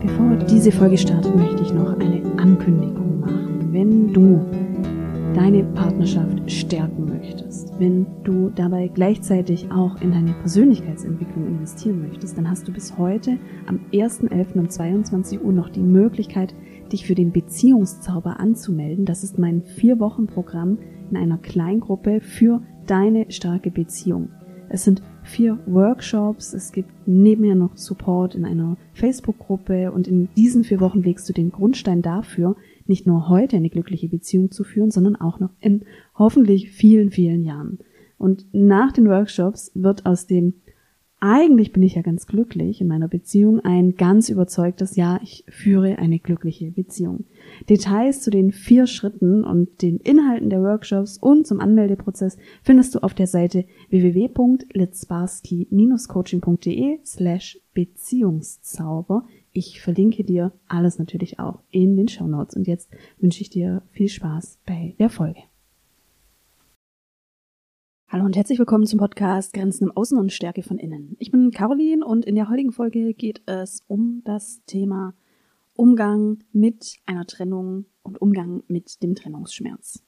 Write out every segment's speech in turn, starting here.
Bevor diese Folge startet, möchte ich noch eine Ankündigung machen. Wenn du deine Partnerschaft stärken möchtest, wenn du dabei gleichzeitig auch in deine Persönlichkeitsentwicklung investieren möchtest, dann hast du bis heute am 1.11. um 22 Uhr noch die Möglichkeit, dich für den Beziehungszauber anzumelden. Das ist mein Vier-Wochen-Programm in einer Kleingruppe für deine starke Beziehung. Es sind vier Workshops, es gibt nebenher noch Support in einer Facebook-Gruppe und in diesen vier Wochen legst du den Grundstein dafür, nicht nur heute eine glückliche Beziehung zu führen, sondern auch noch in hoffentlich vielen, vielen Jahren. Und nach den Workshops wird aus dem eigentlich bin ich ja ganz glücklich in meiner Beziehung, ein ganz überzeugtes Ja, ich führe eine glückliche Beziehung. Details zu den vier Schritten und den Inhalten der Workshops und zum Anmeldeprozess findest du auf der Seite www.litzbarski-coaching.de slash Beziehungszauber. Ich verlinke dir alles natürlich auch in den Show Notes und jetzt wünsche ich dir viel Spaß bei der Folge. Hallo und herzlich willkommen zum Podcast Grenzen im Außen und Stärke von Innen. Ich bin Caroline und in der heutigen Folge geht es um das Thema Umgang mit einer Trennung und Umgang mit dem Trennungsschmerz.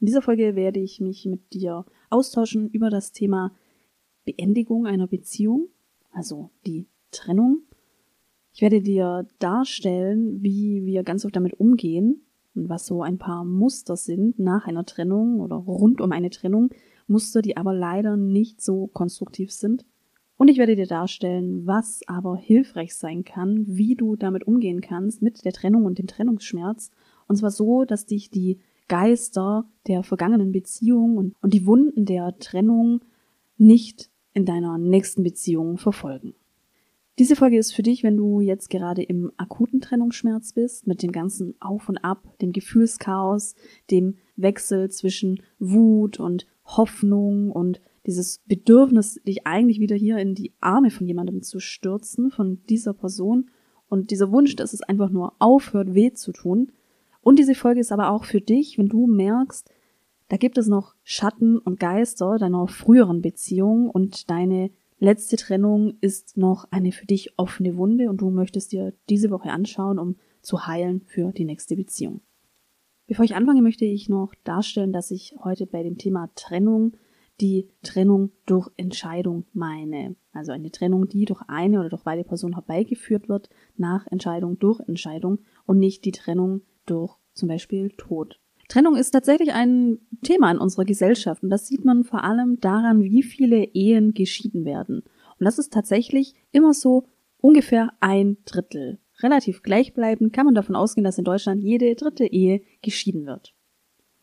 In dieser Folge werde ich mich mit dir austauschen über das Thema Beendigung einer Beziehung, also die Trennung. Ich werde dir darstellen, wie wir ganz oft damit umgehen und was so ein paar Muster sind nach einer Trennung oder rund um eine Trennung, Muster, die aber leider nicht so konstruktiv sind. Und ich werde dir darstellen, was aber hilfreich sein kann, wie du damit umgehen kannst mit der Trennung und dem Trennungsschmerz. Und zwar so, dass dich die Geister der vergangenen Beziehung und, und die Wunden der Trennung nicht in deiner nächsten Beziehung verfolgen. Diese Folge ist für dich, wenn du jetzt gerade im akuten Trennungsschmerz bist, mit dem ganzen Auf und Ab, dem Gefühlschaos, dem Wechsel zwischen Wut und Hoffnung und dieses Bedürfnis, dich eigentlich wieder hier in die Arme von jemandem zu stürzen, von dieser Person und dieser Wunsch, dass es einfach nur aufhört, weh zu tun. Und diese Folge ist aber auch für dich, wenn du merkst, da gibt es noch Schatten und Geister deiner früheren Beziehung und deine letzte Trennung ist noch eine für dich offene Wunde und du möchtest dir diese Woche anschauen, um zu heilen für die nächste Beziehung. Bevor ich anfange, möchte ich noch darstellen, dass ich heute bei dem Thema Trennung die Trennung durch Entscheidung meine. Also eine Trennung, die durch eine oder durch beide Personen herbeigeführt wird, nach Entscheidung durch Entscheidung und nicht die Trennung durch zum Beispiel Tod. Trennung ist tatsächlich ein Thema in unserer Gesellschaft und das sieht man vor allem daran, wie viele Ehen geschieden werden. Und das ist tatsächlich immer so ungefähr ein Drittel relativ gleichbleibend kann man davon ausgehen, dass in Deutschland jede dritte Ehe geschieden wird.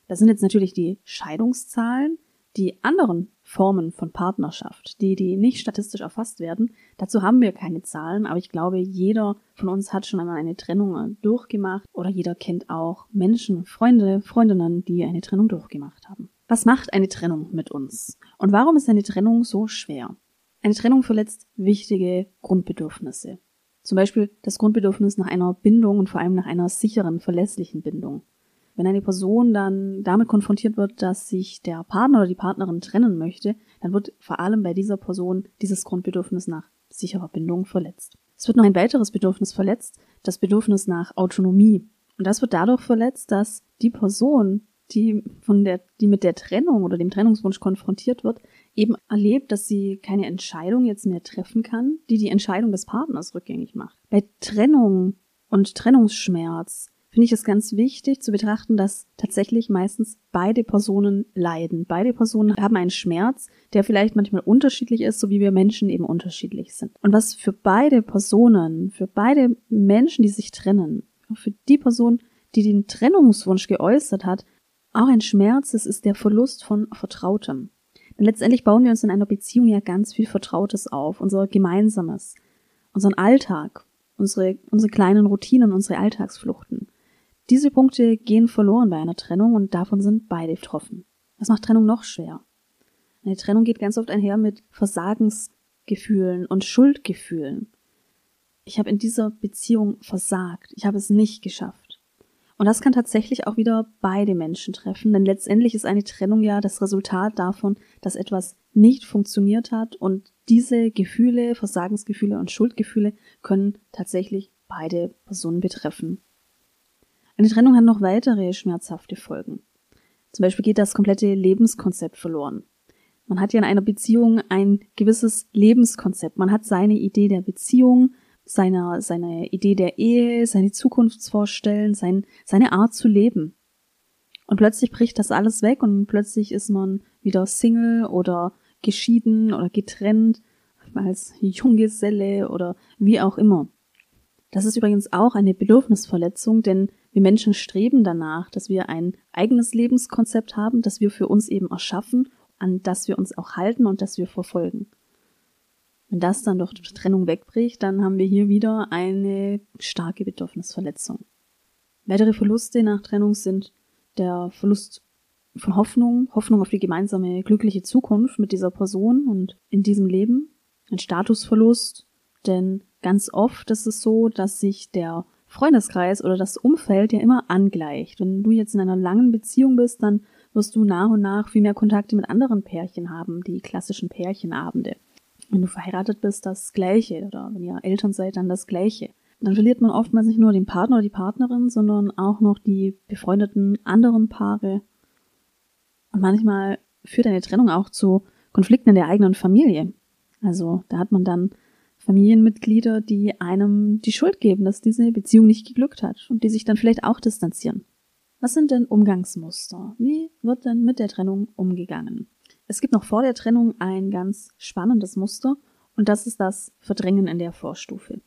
Das sind jetzt natürlich die Scheidungszahlen, die anderen Formen von Partnerschaft, die, die nicht statistisch erfasst werden. Dazu haben wir keine Zahlen, aber ich glaube, jeder von uns hat schon einmal eine Trennung durchgemacht oder jeder kennt auch Menschen, Freunde, Freundinnen, die eine Trennung durchgemacht haben. Was macht eine Trennung mit uns? Und warum ist eine Trennung so schwer? Eine Trennung verletzt wichtige Grundbedürfnisse. Zum Beispiel das Grundbedürfnis nach einer Bindung und vor allem nach einer sicheren, verlässlichen Bindung. Wenn eine Person dann damit konfrontiert wird, dass sich der Partner oder die Partnerin trennen möchte, dann wird vor allem bei dieser Person dieses Grundbedürfnis nach sicherer Bindung verletzt. Es wird noch ein weiteres Bedürfnis verletzt, das Bedürfnis nach Autonomie. Und das wird dadurch verletzt, dass die Person, die von der, die mit der Trennung oder dem Trennungswunsch konfrontiert wird, eben erlebt, dass sie keine Entscheidung jetzt mehr treffen kann, die die Entscheidung des Partners rückgängig macht. Bei Trennung und Trennungsschmerz finde ich es ganz wichtig zu betrachten, dass tatsächlich meistens beide Personen leiden. Beide Personen haben einen Schmerz, der vielleicht manchmal unterschiedlich ist, so wie wir Menschen eben unterschiedlich sind. Und was für beide Personen, für beide Menschen, die sich trennen, für die Person, die den Trennungswunsch geäußert hat, auch ein Schmerz ist, ist der Verlust von Vertrautem. Denn letztendlich bauen wir uns in einer Beziehung ja ganz viel Vertrautes auf, unser Gemeinsames, unseren Alltag, unsere, unsere kleinen Routinen, unsere Alltagsfluchten. Diese Punkte gehen verloren bei einer Trennung und davon sind beide betroffen. Das macht Trennung noch schwer. Eine Trennung geht ganz oft einher mit Versagensgefühlen und Schuldgefühlen. Ich habe in dieser Beziehung versagt. Ich habe es nicht geschafft. Und das kann tatsächlich auch wieder beide Menschen treffen, denn letztendlich ist eine Trennung ja das Resultat davon, dass etwas nicht funktioniert hat und diese Gefühle, Versagensgefühle und Schuldgefühle können tatsächlich beide Personen betreffen. Eine Trennung hat noch weitere schmerzhafte Folgen. Zum Beispiel geht das komplette Lebenskonzept verloren. Man hat ja in einer Beziehung ein gewisses Lebenskonzept. Man hat seine Idee der Beziehung, seiner, seine Idee der Ehe, seine Zukunftsvorstellen, sein, seine Art zu leben. Und plötzlich bricht das alles weg und plötzlich ist man wieder Single oder geschieden oder getrennt als Junggeselle oder wie auch immer. Das ist übrigens auch eine Bedürfnisverletzung, denn wir Menschen streben danach, dass wir ein eigenes Lebenskonzept haben, das wir für uns eben erschaffen, an das wir uns auch halten und das wir verfolgen. Wenn das dann durch die Trennung wegbricht, dann haben wir hier wieder eine starke Bedürfnisverletzung. Weitere Verluste nach Trennung sind der Verlust von Hoffnung, Hoffnung auf die gemeinsame glückliche Zukunft mit dieser Person und in diesem Leben, ein Statusverlust, denn ganz oft ist es so, dass sich der Freundeskreis oder das Umfeld ja immer angleicht. Wenn du jetzt in einer langen Beziehung bist, dann wirst du nach und nach viel mehr Kontakte mit anderen Pärchen haben, die klassischen Pärchenabende wenn du verheiratet bist, das Gleiche oder wenn ihr Eltern seid, dann das Gleiche. Dann verliert man oftmals nicht nur den Partner oder die Partnerin, sondern auch noch die befreundeten anderen Paare. Und manchmal führt eine Trennung auch zu Konflikten in der eigenen Familie. Also da hat man dann Familienmitglieder, die einem die Schuld geben, dass diese Beziehung nicht geglückt hat und die sich dann vielleicht auch distanzieren. Was sind denn Umgangsmuster? Wie wird denn mit der Trennung umgegangen? Es gibt noch vor der Trennung ein ganz spannendes Muster und das ist das Verdrängen in der Vorstufe.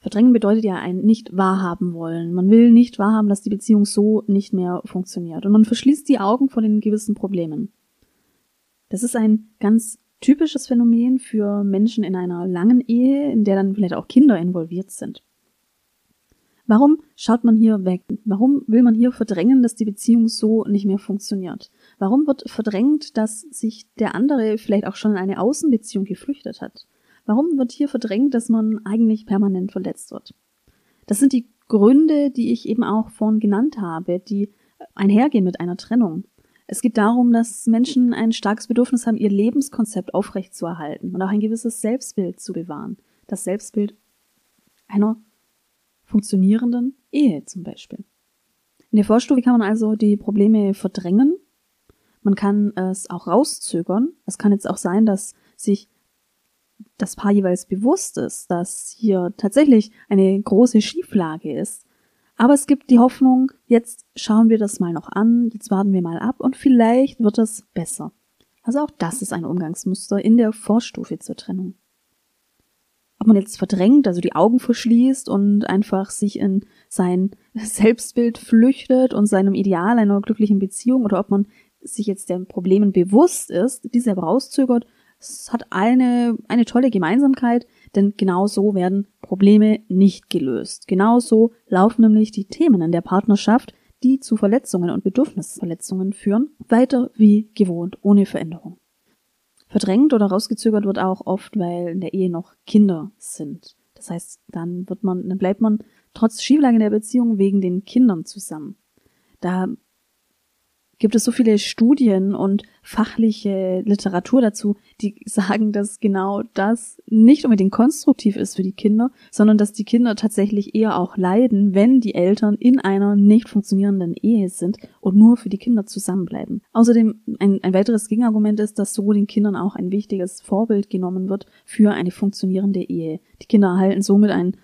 Verdrängen bedeutet ja ein nicht wahrhaben wollen. Man will nicht wahrhaben, dass die Beziehung so nicht mehr funktioniert und man verschließt die Augen vor den gewissen Problemen. Das ist ein ganz typisches Phänomen für Menschen in einer langen Ehe, in der dann vielleicht auch Kinder involviert sind. Warum schaut man hier weg? Warum will man hier verdrängen, dass die Beziehung so nicht mehr funktioniert? Warum wird verdrängt, dass sich der andere vielleicht auch schon in eine Außenbeziehung geflüchtet hat? Warum wird hier verdrängt, dass man eigentlich permanent verletzt wird? Das sind die Gründe, die ich eben auch vorhin genannt habe, die einhergehen mit einer Trennung. Es geht darum, dass Menschen ein starkes Bedürfnis haben, ihr Lebenskonzept aufrechtzuerhalten und auch ein gewisses Selbstbild zu bewahren. Das Selbstbild einer funktionierenden Ehe zum Beispiel. In der Vorstufe kann man also die Probleme verdrängen. Man kann es auch rauszögern. Es kann jetzt auch sein, dass sich das Paar jeweils bewusst ist, dass hier tatsächlich eine große Schieflage ist. Aber es gibt die Hoffnung, jetzt schauen wir das mal noch an, jetzt warten wir mal ab und vielleicht wird es besser. Also auch das ist ein Umgangsmuster in der Vorstufe zur Trennung ob man jetzt verdrängt, also die Augen verschließt und einfach sich in sein Selbstbild flüchtet und seinem Ideal einer glücklichen Beziehung oder ob man sich jetzt den Problemen bewusst ist, diese aber rauszögert, es hat eine, eine tolle Gemeinsamkeit, denn genau so werden Probleme nicht gelöst. Genauso laufen nämlich die Themen in der Partnerschaft, die zu Verletzungen und Bedürfnisverletzungen führen, weiter wie gewohnt, ohne Veränderung. Verdrängt oder rausgezögert wird auch oft, weil in der Ehe noch Kinder sind. Das heißt, dann wird man, dann bleibt man trotz Schieflage in der Beziehung wegen den Kindern zusammen. Da gibt es so viele Studien und fachliche Literatur dazu, die sagen, dass genau das nicht unbedingt konstruktiv ist für die Kinder, sondern dass die Kinder tatsächlich eher auch leiden, wenn die Eltern in einer nicht funktionierenden Ehe sind und nur für die Kinder zusammenbleiben. Außerdem ein, ein weiteres Gegenargument ist, dass so den Kindern auch ein wichtiges Vorbild genommen wird für eine funktionierende Ehe. Die Kinder erhalten somit ein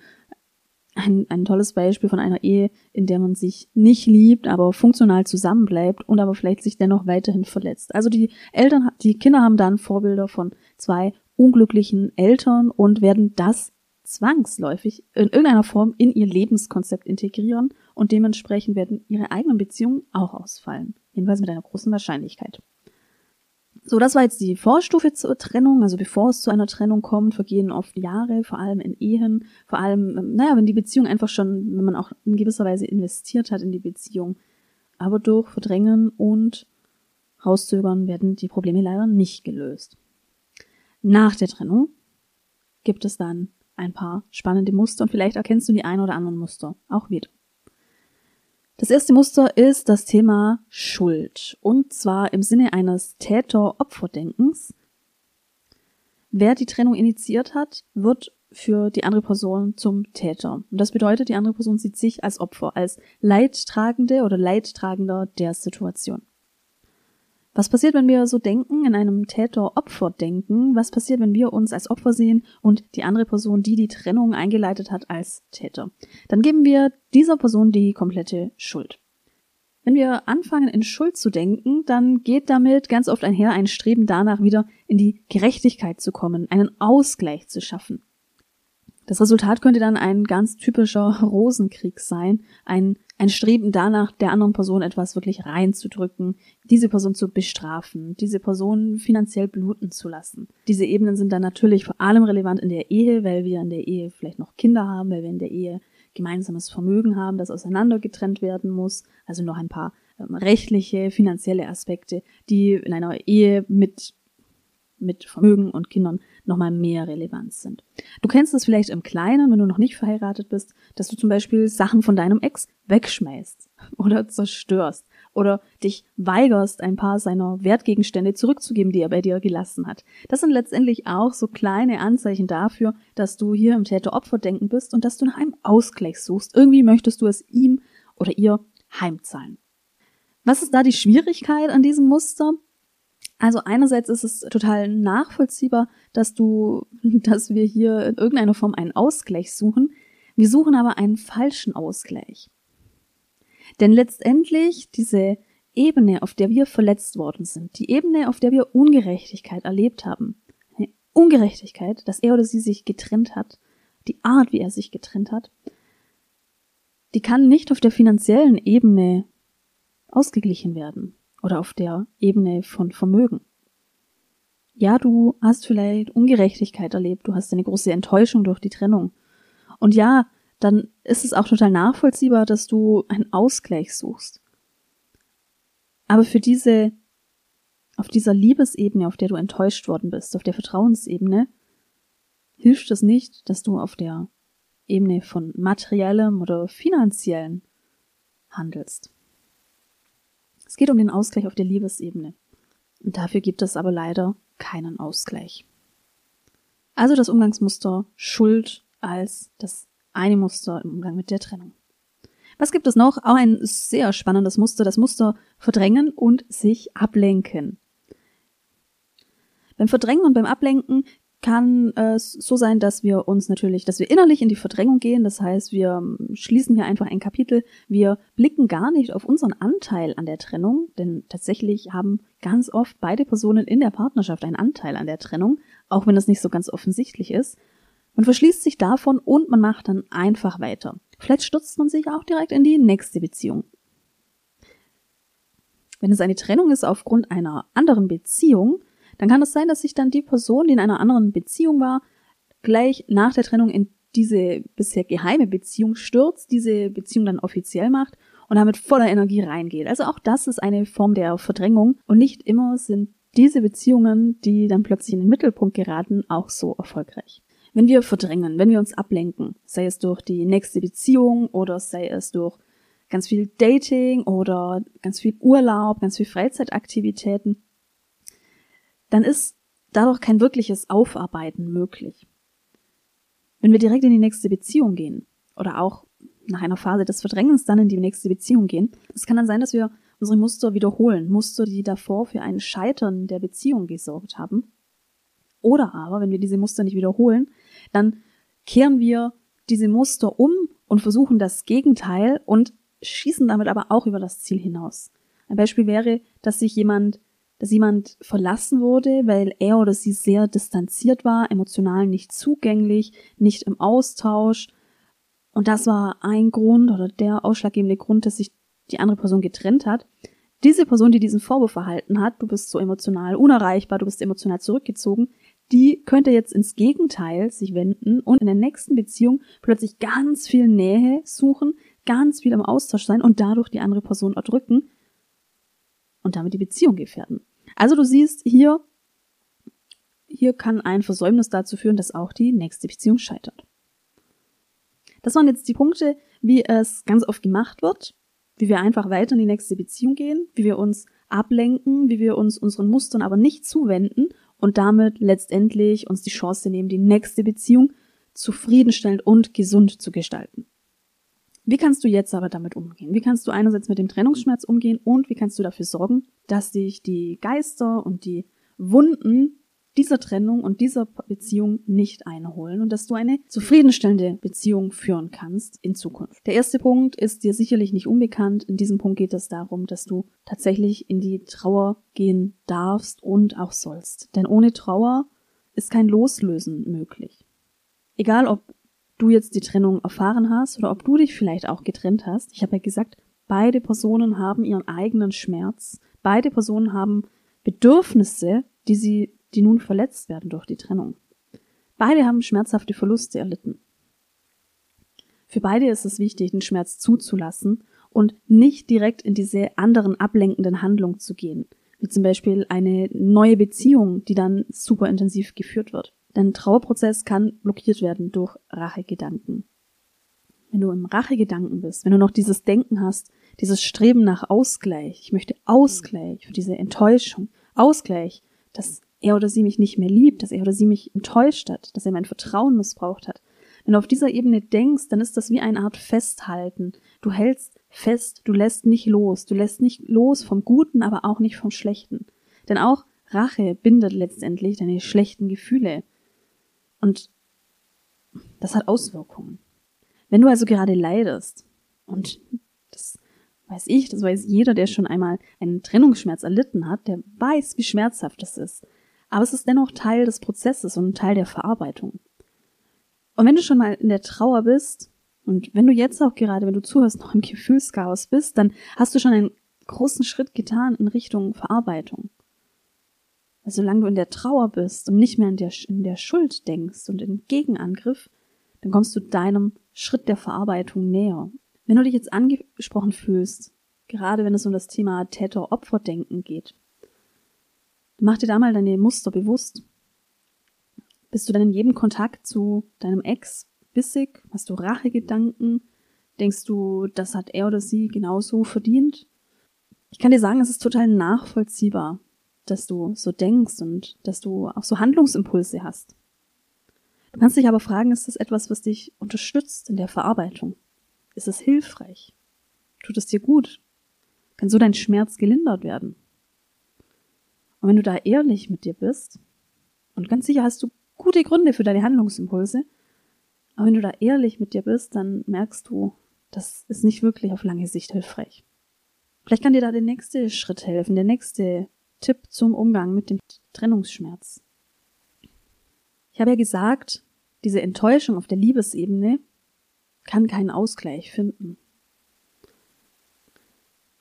ein, ein tolles Beispiel von einer Ehe, in der man sich nicht liebt, aber funktional zusammenbleibt und aber vielleicht sich dennoch weiterhin verletzt. Also die Eltern, die Kinder haben dann Vorbilder von zwei unglücklichen Eltern und werden das zwangsläufig in irgendeiner Form in ihr Lebenskonzept integrieren und dementsprechend werden ihre eigenen Beziehungen auch ausfallen. Jedenfalls mit einer großen Wahrscheinlichkeit. So, das war jetzt die Vorstufe zur Trennung. Also bevor es zu einer Trennung kommt, vergehen oft Jahre, vor allem in Ehen, vor allem, ähm, naja, wenn die Beziehung einfach schon, wenn man auch in gewisser Weise investiert hat in die Beziehung. Aber durch Verdrängen und Rauszögern werden die Probleme leider nicht gelöst. Nach der Trennung gibt es dann ein paar spannende Muster und vielleicht erkennst du die ein oder anderen Muster auch wieder. Das erste Muster ist das Thema Schuld. Und zwar im Sinne eines Täter-Opfer-Denkens. Wer die Trennung initiiert hat, wird für die andere Person zum Täter. Und das bedeutet, die andere Person sieht sich als Opfer, als Leidtragende oder Leidtragender der Situation. Was passiert, wenn wir so denken, in einem Täter-Opfer-Denken? Was passiert, wenn wir uns als Opfer sehen und die andere Person, die die Trennung eingeleitet hat, als Täter? Dann geben wir dieser Person die komplette Schuld. Wenn wir anfangen, in Schuld zu denken, dann geht damit ganz oft einher ein Streben danach, wieder in die Gerechtigkeit zu kommen, einen Ausgleich zu schaffen. Das Resultat könnte dann ein ganz typischer Rosenkrieg sein, ein, ein Streben danach, der anderen Person etwas wirklich reinzudrücken, diese Person zu bestrafen, diese Person finanziell bluten zu lassen. Diese Ebenen sind dann natürlich vor allem relevant in der Ehe, weil wir in der Ehe vielleicht noch Kinder haben, weil wir in der Ehe gemeinsames Vermögen haben, das auseinandergetrennt werden muss, also noch ein paar ähm, rechtliche, finanzielle Aspekte, die in einer Ehe mit mit Vermögen und Kindern nochmal mehr Relevanz sind. Du kennst es vielleicht im Kleinen, wenn du noch nicht verheiratet bist, dass du zum Beispiel Sachen von deinem Ex wegschmeißt oder zerstörst oder dich weigerst, ein paar seiner Wertgegenstände zurückzugeben, die er bei dir gelassen hat. Das sind letztendlich auch so kleine Anzeichen dafür, dass du hier im Täter-Opfer-Denken bist und dass du nach einem Ausgleich suchst. Irgendwie möchtest du es ihm oder ihr heimzahlen. Was ist da die Schwierigkeit an diesem Muster? Also einerseits ist es total nachvollziehbar, dass du, dass wir hier in irgendeiner Form einen Ausgleich suchen. Wir suchen aber einen falschen Ausgleich. Denn letztendlich diese Ebene, auf der wir verletzt worden sind, die Ebene, auf der wir Ungerechtigkeit erlebt haben, Ungerechtigkeit, dass er oder sie sich getrennt hat, die Art, wie er sich getrennt hat, die kann nicht auf der finanziellen Ebene ausgeglichen werden oder auf der Ebene von Vermögen. Ja, du hast vielleicht Ungerechtigkeit erlebt, du hast eine große Enttäuschung durch die Trennung. Und ja, dann ist es auch total nachvollziehbar, dass du einen Ausgleich suchst. Aber für diese, auf dieser Liebesebene, auf der du enttäuscht worden bist, auf der Vertrauensebene, hilft es nicht, dass du auf der Ebene von materiellem oder finanziellen handelst. Es geht um den Ausgleich auf der Liebesebene. Und dafür gibt es aber leider keinen Ausgleich. Also das Umgangsmuster Schuld als das eine Muster im Umgang mit der Trennung. Was gibt es noch? Auch ein sehr spannendes Muster, das Muster Verdrängen und sich ablenken. Beim Verdrängen und beim Ablenken kann es äh, so sein, dass wir uns natürlich, dass wir innerlich in die Verdrängung gehen. Das heißt, wir ähm, schließen hier einfach ein Kapitel. Wir blicken gar nicht auf unseren Anteil an der Trennung, denn tatsächlich haben ganz oft beide Personen in der Partnerschaft einen Anteil an der Trennung, auch wenn das nicht so ganz offensichtlich ist. Man verschließt sich davon und man macht dann einfach weiter. Vielleicht stürzt man sich auch direkt in die nächste Beziehung. Wenn es eine Trennung ist aufgrund einer anderen Beziehung, dann kann es sein, dass sich dann die Person, die in einer anderen Beziehung war, gleich nach der Trennung in diese bisher geheime Beziehung stürzt, diese Beziehung dann offiziell macht und damit voller Energie reingeht. Also auch das ist eine Form der Verdrängung und nicht immer sind diese Beziehungen, die dann plötzlich in den Mittelpunkt geraten, auch so erfolgreich. Wenn wir verdrängen, wenn wir uns ablenken, sei es durch die nächste Beziehung oder sei es durch ganz viel Dating oder ganz viel Urlaub, ganz viel Freizeitaktivitäten, dann ist dadurch kein wirkliches Aufarbeiten möglich. Wenn wir direkt in die nächste Beziehung gehen oder auch nach einer Phase des Verdrängens dann in die nächste Beziehung gehen, es kann dann sein, dass wir unsere Muster wiederholen, Muster, die davor für ein Scheitern der Beziehung gesorgt haben. Oder aber, wenn wir diese Muster nicht wiederholen, dann kehren wir diese Muster um und versuchen das Gegenteil und schießen damit aber auch über das Ziel hinaus. Ein Beispiel wäre, dass sich jemand dass jemand verlassen wurde, weil er oder sie sehr distanziert war, emotional nicht zugänglich, nicht im Austausch. Und das war ein Grund oder der ausschlaggebende Grund, dass sich die andere Person getrennt hat. Diese Person, die diesen Vorwurf erhalten hat, du bist so emotional unerreichbar, du bist emotional zurückgezogen, die könnte jetzt ins Gegenteil sich wenden und in der nächsten Beziehung plötzlich ganz viel Nähe suchen, ganz viel im Austausch sein und dadurch die andere Person erdrücken und damit die Beziehung gefährden. Also du siehst hier, hier kann ein Versäumnis dazu führen, dass auch die nächste Beziehung scheitert. Das waren jetzt die Punkte, wie es ganz oft gemacht wird. wie wir einfach weiter in die nächste Beziehung gehen, wie wir uns ablenken, wie wir uns unseren Mustern aber nicht zuwenden und damit letztendlich uns die Chance nehmen, die nächste Beziehung zufriedenstellend und gesund zu gestalten. Wie kannst du jetzt aber damit umgehen? Wie kannst du einerseits mit dem Trennungsschmerz umgehen und wie kannst du dafür sorgen, dass dich die Geister und die Wunden dieser Trennung und dieser Beziehung nicht einholen und dass du eine zufriedenstellende Beziehung führen kannst in Zukunft. Der erste Punkt ist dir sicherlich nicht unbekannt. In diesem Punkt geht es darum, dass du tatsächlich in die Trauer gehen darfst und auch sollst. Denn ohne Trauer ist kein Loslösen möglich. Egal, ob du jetzt die Trennung erfahren hast oder ob du dich vielleicht auch getrennt hast. Ich habe ja gesagt, beide Personen haben ihren eigenen Schmerz. Beide Personen haben Bedürfnisse, die sie, die nun verletzt werden durch die Trennung. Beide haben schmerzhafte Verluste erlitten. Für beide ist es wichtig, den Schmerz zuzulassen und nicht direkt in diese anderen ablenkenden Handlungen zu gehen, wie zum Beispiel eine neue Beziehung, die dann super intensiv geführt wird. Dein Trauerprozess kann blockiert werden durch Rachegedanken. Wenn du im Rachegedanken bist, wenn du noch dieses Denken hast, dieses Streben nach Ausgleich, ich möchte Ausgleich für diese Enttäuschung, Ausgleich, dass er oder sie mich nicht mehr liebt, dass er oder sie mich enttäuscht hat, dass er mein Vertrauen missbraucht hat. Wenn du auf dieser Ebene denkst, dann ist das wie eine Art Festhalten. Du hältst fest, du lässt nicht los, du lässt nicht los vom Guten, aber auch nicht vom Schlechten. Denn auch Rache bindet letztendlich deine schlechten Gefühle. Und das hat Auswirkungen. Wenn du also gerade leidest, und das weiß ich, das weiß jeder, der schon einmal einen Trennungsschmerz erlitten hat, der weiß, wie schmerzhaft das ist. Aber es ist dennoch Teil des Prozesses und Teil der Verarbeitung. Und wenn du schon mal in der Trauer bist, und wenn du jetzt auch gerade, wenn du zuhörst, noch im Gefühlschaos bist, dann hast du schon einen großen Schritt getan in Richtung Verarbeitung. Also solange du in der Trauer bist und nicht mehr in der, in der Schuld denkst und in Gegenangriff, dann kommst du deinem Schritt der Verarbeitung näher. Wenn du dich jetzt angesprochen fühlst, gerade wenn es um das Thema Täter-Opfer-Denken geht, mach dir da mal deine Muster bewusst. Bist du dann in jedem Kontakt zu deinem Ex bissig? Hast du Rachegedanken? Denkst du, das hat er oder sie genauso verdient? Ich kann dir sagen, es ist total nachvollziehbar, dass du so denkst und dass du auch so Handlungsimpulse hast. Du kannst dich aber fragen, ist das etwas, was dich unterstützt in der Verarbeitung? Ist es hilfreich? Tut es dir gut? Kann so dein Schmerz gelindert werden? Und wenn du da ehrlich mit dir bist, und ganz sicher hast du gute Gründe für deine Handlungsimpulse, aber wenn du da ehrlich mit dir bist, dann merkst du, das ist nicht wirklich auf lange Sicht hilfreich. Vielleicht kann dir da der nächste Schritt helfen, der nächste Tipp zum Umgang mit dem Trennungsschmerz. Ich habe ja gesagt, diese Enttäuschung auf der Liebesebene kann keinen Ausgleich finden.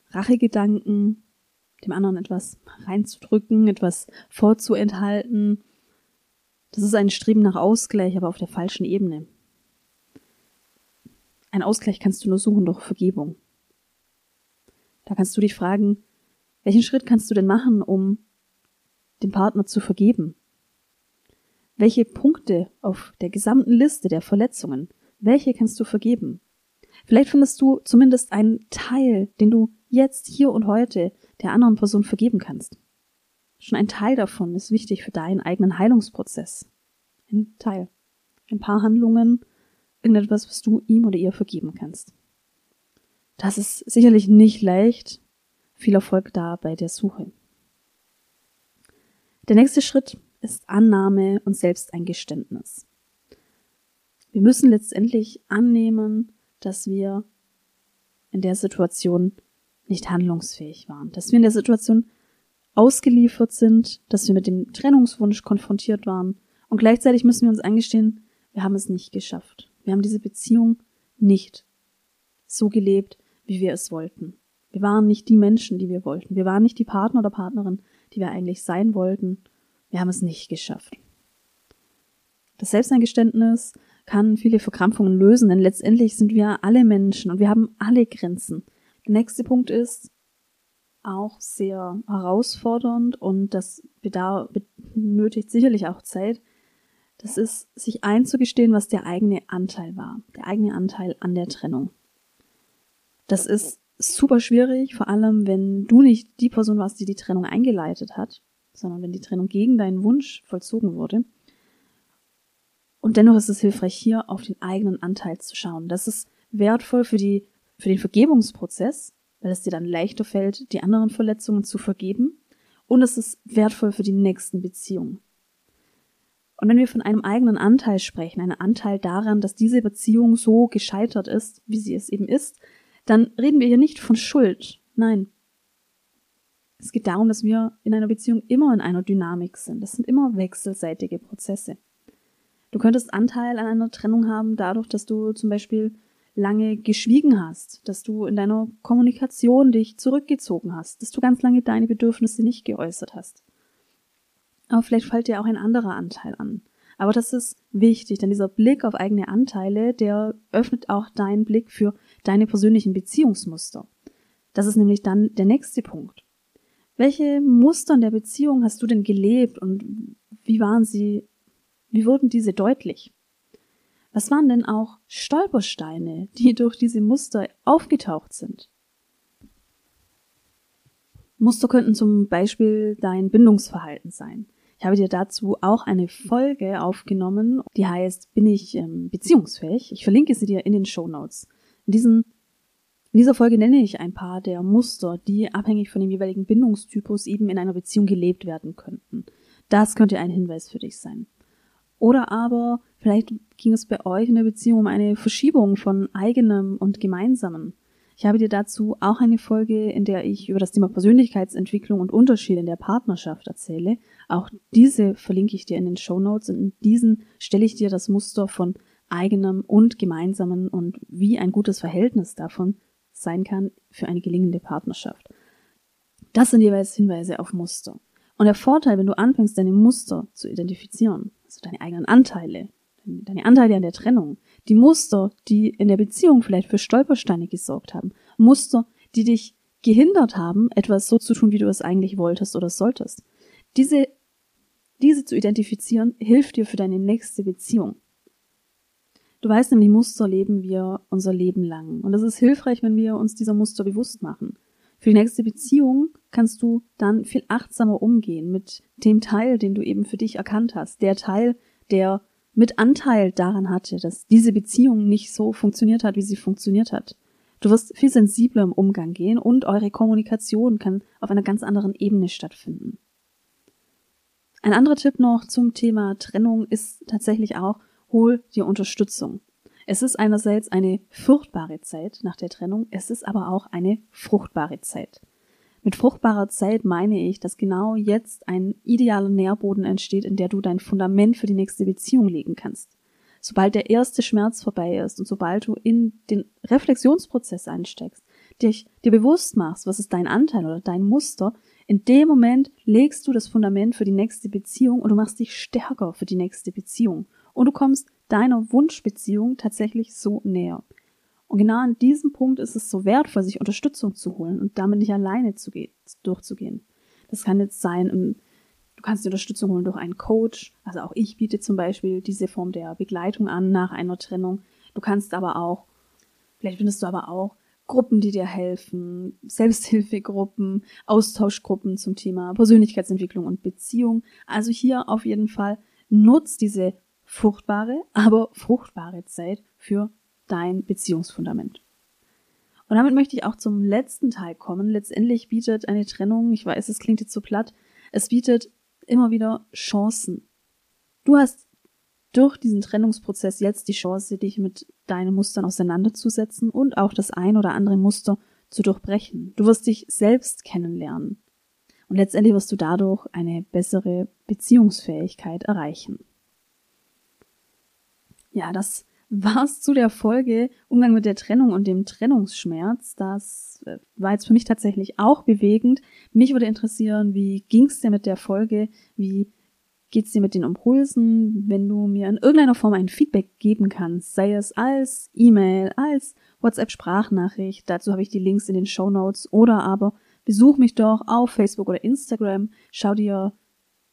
Rachegedanken, dem anderen etwas reinzudrücken, etwas vorzuenthalten, das ist ein Streben nach Ausgleich, aber auf der falschen Ebene. Ein Ausgleich kannst du nur suchen durch Vergebung. Da kannst du dich fragen, welchen Schritt kannst du denn machen, um dem Partner zu vergeben? Welche Punkte auf der gesamten Liste der Verletzungen, welche kannst du vergeben? Vielleicht findest du zumindest einen Teil, den du jetzt, hier und heute der anderen Person vergeben kannst. Schon ein Teil davon ist wichtig für deinen eigenen Heilungsprozess. Ein Teil. Ein paar Handlungen, irgendetwas, was du ihm oder ihr vergeben kannst. Das ist sicherlich nicht leicht, viel Erfolg da bei der Suche. Der nächste Schritt ist Annahme und Selbsteingeständnis. Wir müssen letztendlich annehmen, dass wir in der Situation nicht handlungsfähig waren, dass wir in der Situation ausgeliefert sind, dass wir mit dem Trennungswunsch konfrontiert waren und gleichzeitig müssen wir uns eingestehen, wir haben es nicht geschafft. Wir haben diese Beziehung nicht so gelebt, wie wir es wollten. Wir waren nicht die Menschen, die wir wollten. Wir waren nicht die Partner oder Partnerin, die wir eigentlich sein wollten. Wir haben es nicht geschafft. Das Selbsteingeständnis kann viele Verkrampfungen lösen, denn letztendlich sind wir alle Menschen und wir haben alle Grenzen. Der nächste Punkt ist auch sehr herausfordernd und das benötigt sicherlich auch Zeit. Das ist, sich einzugestehen, was der eigene Anteil war, der eigene Anteil an der Trennung. Das ist super schwierig, vor allem wenn du nicht die Person warst, die die Trennung eingeleitet hat, sondern wenn die Trennung gegen deinen Wunsch vollzogen wurde. Und dennoch ist es hilfreich, hier auf den eigenen Anteil zu schauen. Das ist wertvoll für die, für den Vergebungsprozess, weil es dir dann leichter fällt, die anderen Verletzungen zu vergeben. Und es ist wertvoll für die nächsten Beziehungen. Und wenn wir von einem eigenen Anteil sprechen, einen Anteil daran, dass diese Beziehung so gescheitert ist, wie sie es eben ist, dann reden wir hier nicht von Schuld. Nein. Es geht darum, dass wir in einer Beziehung immer in einer Dynamik sind. Das sind immer wechselseitige Prozesse. Du könntest Anteil an einer Trennung haben dadurch, dass du zum Beispiel lange geschwiegen hast, dass du in deiner Kommunikation dich zurückgezogen hast, dass du ganz lange deine Bedürfnisse nicht geäußert hast. Aber vielleicht fällt dir auch ein anderer Anteil an. Aber das ist wichtig, denn dieser Blick auf eigene Anteile, der öffnet auch deinen Blick für deine persönlichen Beziehungsmuster. Das ist nämlich dann der nächste Punkt. Welche Muster in der Beziehung hast du denn gelebt und wie waren sie, wie wurden diese deutlich? Was waren denn auch Stolpersteine, die durch diese Muster aufgetaucht sind? Muster könnten zum Beispiel dein Bindungsverhalten sein. Ich habe dir dazu auch eine Folge aufgenommen, die heißt Bin ich ähm, beziehungsfähig? Ich verlinke sie dir in den Show Notes. In, in dieser Folge nenne ich ein paar der Muster, die abhängig von dem jeweiligen Bindungstypus eben in einer Beziehung gelebt werden könnten. Das könnte ein Hinweis für dich sein. Oder aber vielleicht ging es bei euch in der Beziehung um eine Verschiebung von eigenem und gemeinsamen. Ich habe dir dazu auch eine Folge, in der ich über das Thema Persönlichkeitsentwicklung und Unterschiede in der Partnerschaft erzähle. Auch diese verlinke ich dir in den Show Notes und in diesen stelle ich dir das Muster von eigenem und gemeinsamen und wie ein gutes Verhältnis davon sein kann für eine gelingende Partnerschaft. Das sind jeweils Hinweise auf Muster. Und der Vorteil, wenn du anfängst, deine Muster zu identifizieren, also deine eigenen Anteile, deine Anteile an der Trennung, die Muster, die in der Beziehung vielleicht für Stolpersteine gesorgt haben, Muster, die dich gehindert haben, etwas so zu tun, wie du es eigentlich wolltest oder solltest. Diese, diese zu identifizieren, hilft dir für deine nächste Beziehung. Du weißt nämlich, Muster leben wir unser Leben lang. Und es ist hilfreich, wenn wir uns dieser Muster bewusst machen. Für die nächste Beziehung kannst du dann viel achtsamer umgehen mit dem Teil, den du eben für dich erkannt hast. Der Teil, der mit Anteil daran hatte, dass diese Beziehung nicht so funktioniert hat, wie sie funktioniert hat. Du wirst viel sensibler im Umgang gehen und eure Kommunikation kann auf einer ganz anderen Ebene stattfinden. Ein anderer Tipp noch zum Thema Trennung ist tatsächlich auch, hol dir Unterstützung. Es ist einerseits eine furchtbare Zeit nach der Trennung, es ist aber auch eine fruchtbare Zeit. Mit fruchtbarer Zeit meine ich, dass genau jetzt ein idealer Nährboden entsteht, in der du dein Fundament für die nächste Beziehung legen kannst. Sobald der erste Schmerz vorbei ist und sobald du in den Reflexionsprozess einsteckst, dich dir bewusst machst, was ist dein Anteil oder dein Muster, in dem Moment legst du das Fundament für die nächste Beziehung und du machst dich stärker für die nächste Beziehung. Und du kommst deiner Wunschbeziehung tatsächlich so näher. Und genau an diesem Punkt ist es so wertvoll, sich Unterstützung zu holen und damit nicht alleine zu gehen, durchzugehen. Das kann jetzt sein, du kannst dir Unterstützung holen durch einen Coach. Also auch ich biete zum Beispiel diese Form der Begleitung an nach einer Trennung. Du kannst aber auch, vielleicht findest du aber auch Gruppen, die dir helfen, Selbsthilfegruppen, Austauschgruppen zum Thema Persönlichkeitsentwicklung und Beziehung. Also hier auf jeden Fall nutz diese furchtbare, aber fruchtbare Zeit für dein Beziehungsfundament. Und damit möchte ich auch zum letzten Teil kommen. Letztendlich bietet eine Trennung, ich weiß, es klingt jetzt so platt, es bietet immer wieder Chancen. Du hast durch diesen Trennungsprozess jetzt die Chance, dich mit deinen Mustern auseinanderzusetzen und auch das ein oder andere Muster zu durchbrechen. Du wirst dich selbst kennenlernen. Und letztendlich wirst du dadurch eine bessere Beziehungsfähigkeit erreichen. Ja, das war's zu der Folge Umgang mit der Trennung und dem Trennungsschmerz. Das äh, war jetzt für mich tatsächlich auch bewegend. Mich würde interessieren, wie ging's dir mit der Folge? Wie geht's dir mit den Impulsen? Wenn du mir in irgendeiner Form ein Feedback geben kannst, sei es als E-Mail, als WhatsApp-Sprachnachricht, dazu habe ich die Links in den Show Notes oder aber besuch mich doch auf Facebook oder Instagram, schau dir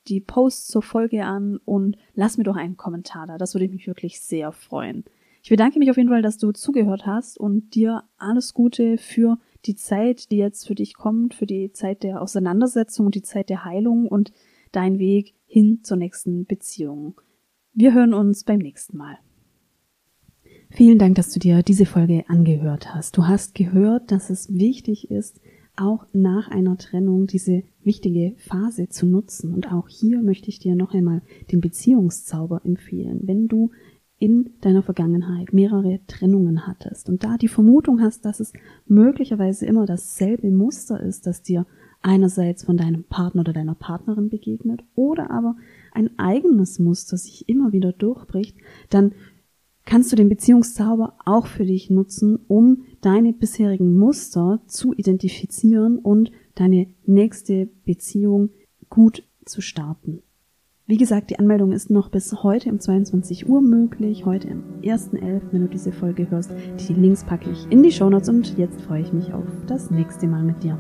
die Posts zur Folge an und lass mir doch einen Kommentar da. Das würde mich wirklich sehr freuen. Ich bedanke mich auf jeden Fall, dass du zugehört hast und dir alles Gute für die Zeit, die jetzt für dich kommt, für die Zeit der Auseinandersetzung und die Zeit der Heilung und dein Weg hin zur nächsten Beziehung. Wir hören uns beim nächsten Mal. Vielen Dank, dass du dir diese Folge angehört hast. Du hast gehört, dass es wichtig ist, auch nach einer Trennung diese wichtige Phase zu nutzen. Und auch hier möchte ich dir noch einmal den Beziehungszauber empfehlen. Wenn du in deiner Vergangenheit mehrere Trennungen hattest und da die Vermutung hast, dass es möglicherweise immer dasselbe Muster ist, das dir einerseits von deinem Partner oder deiner Partnerin begegnet oder aber ein eigenes Muster sich immer wieder durchbricht, dann kannst du den Beziehungszauber auch für dich nutzen, um deine bisherigen Muster zu identifizieren und deine nächste Beziehung gut zu starten. Wie gesagt, die Anmeldung ist noch bis heute um 22 Uhr möglich, heute am 1.11., wenn du diese Folge hörst. Die Links packe ich in die Shownotes und jetzt freue ich mich auf das nächste Mal mit dir.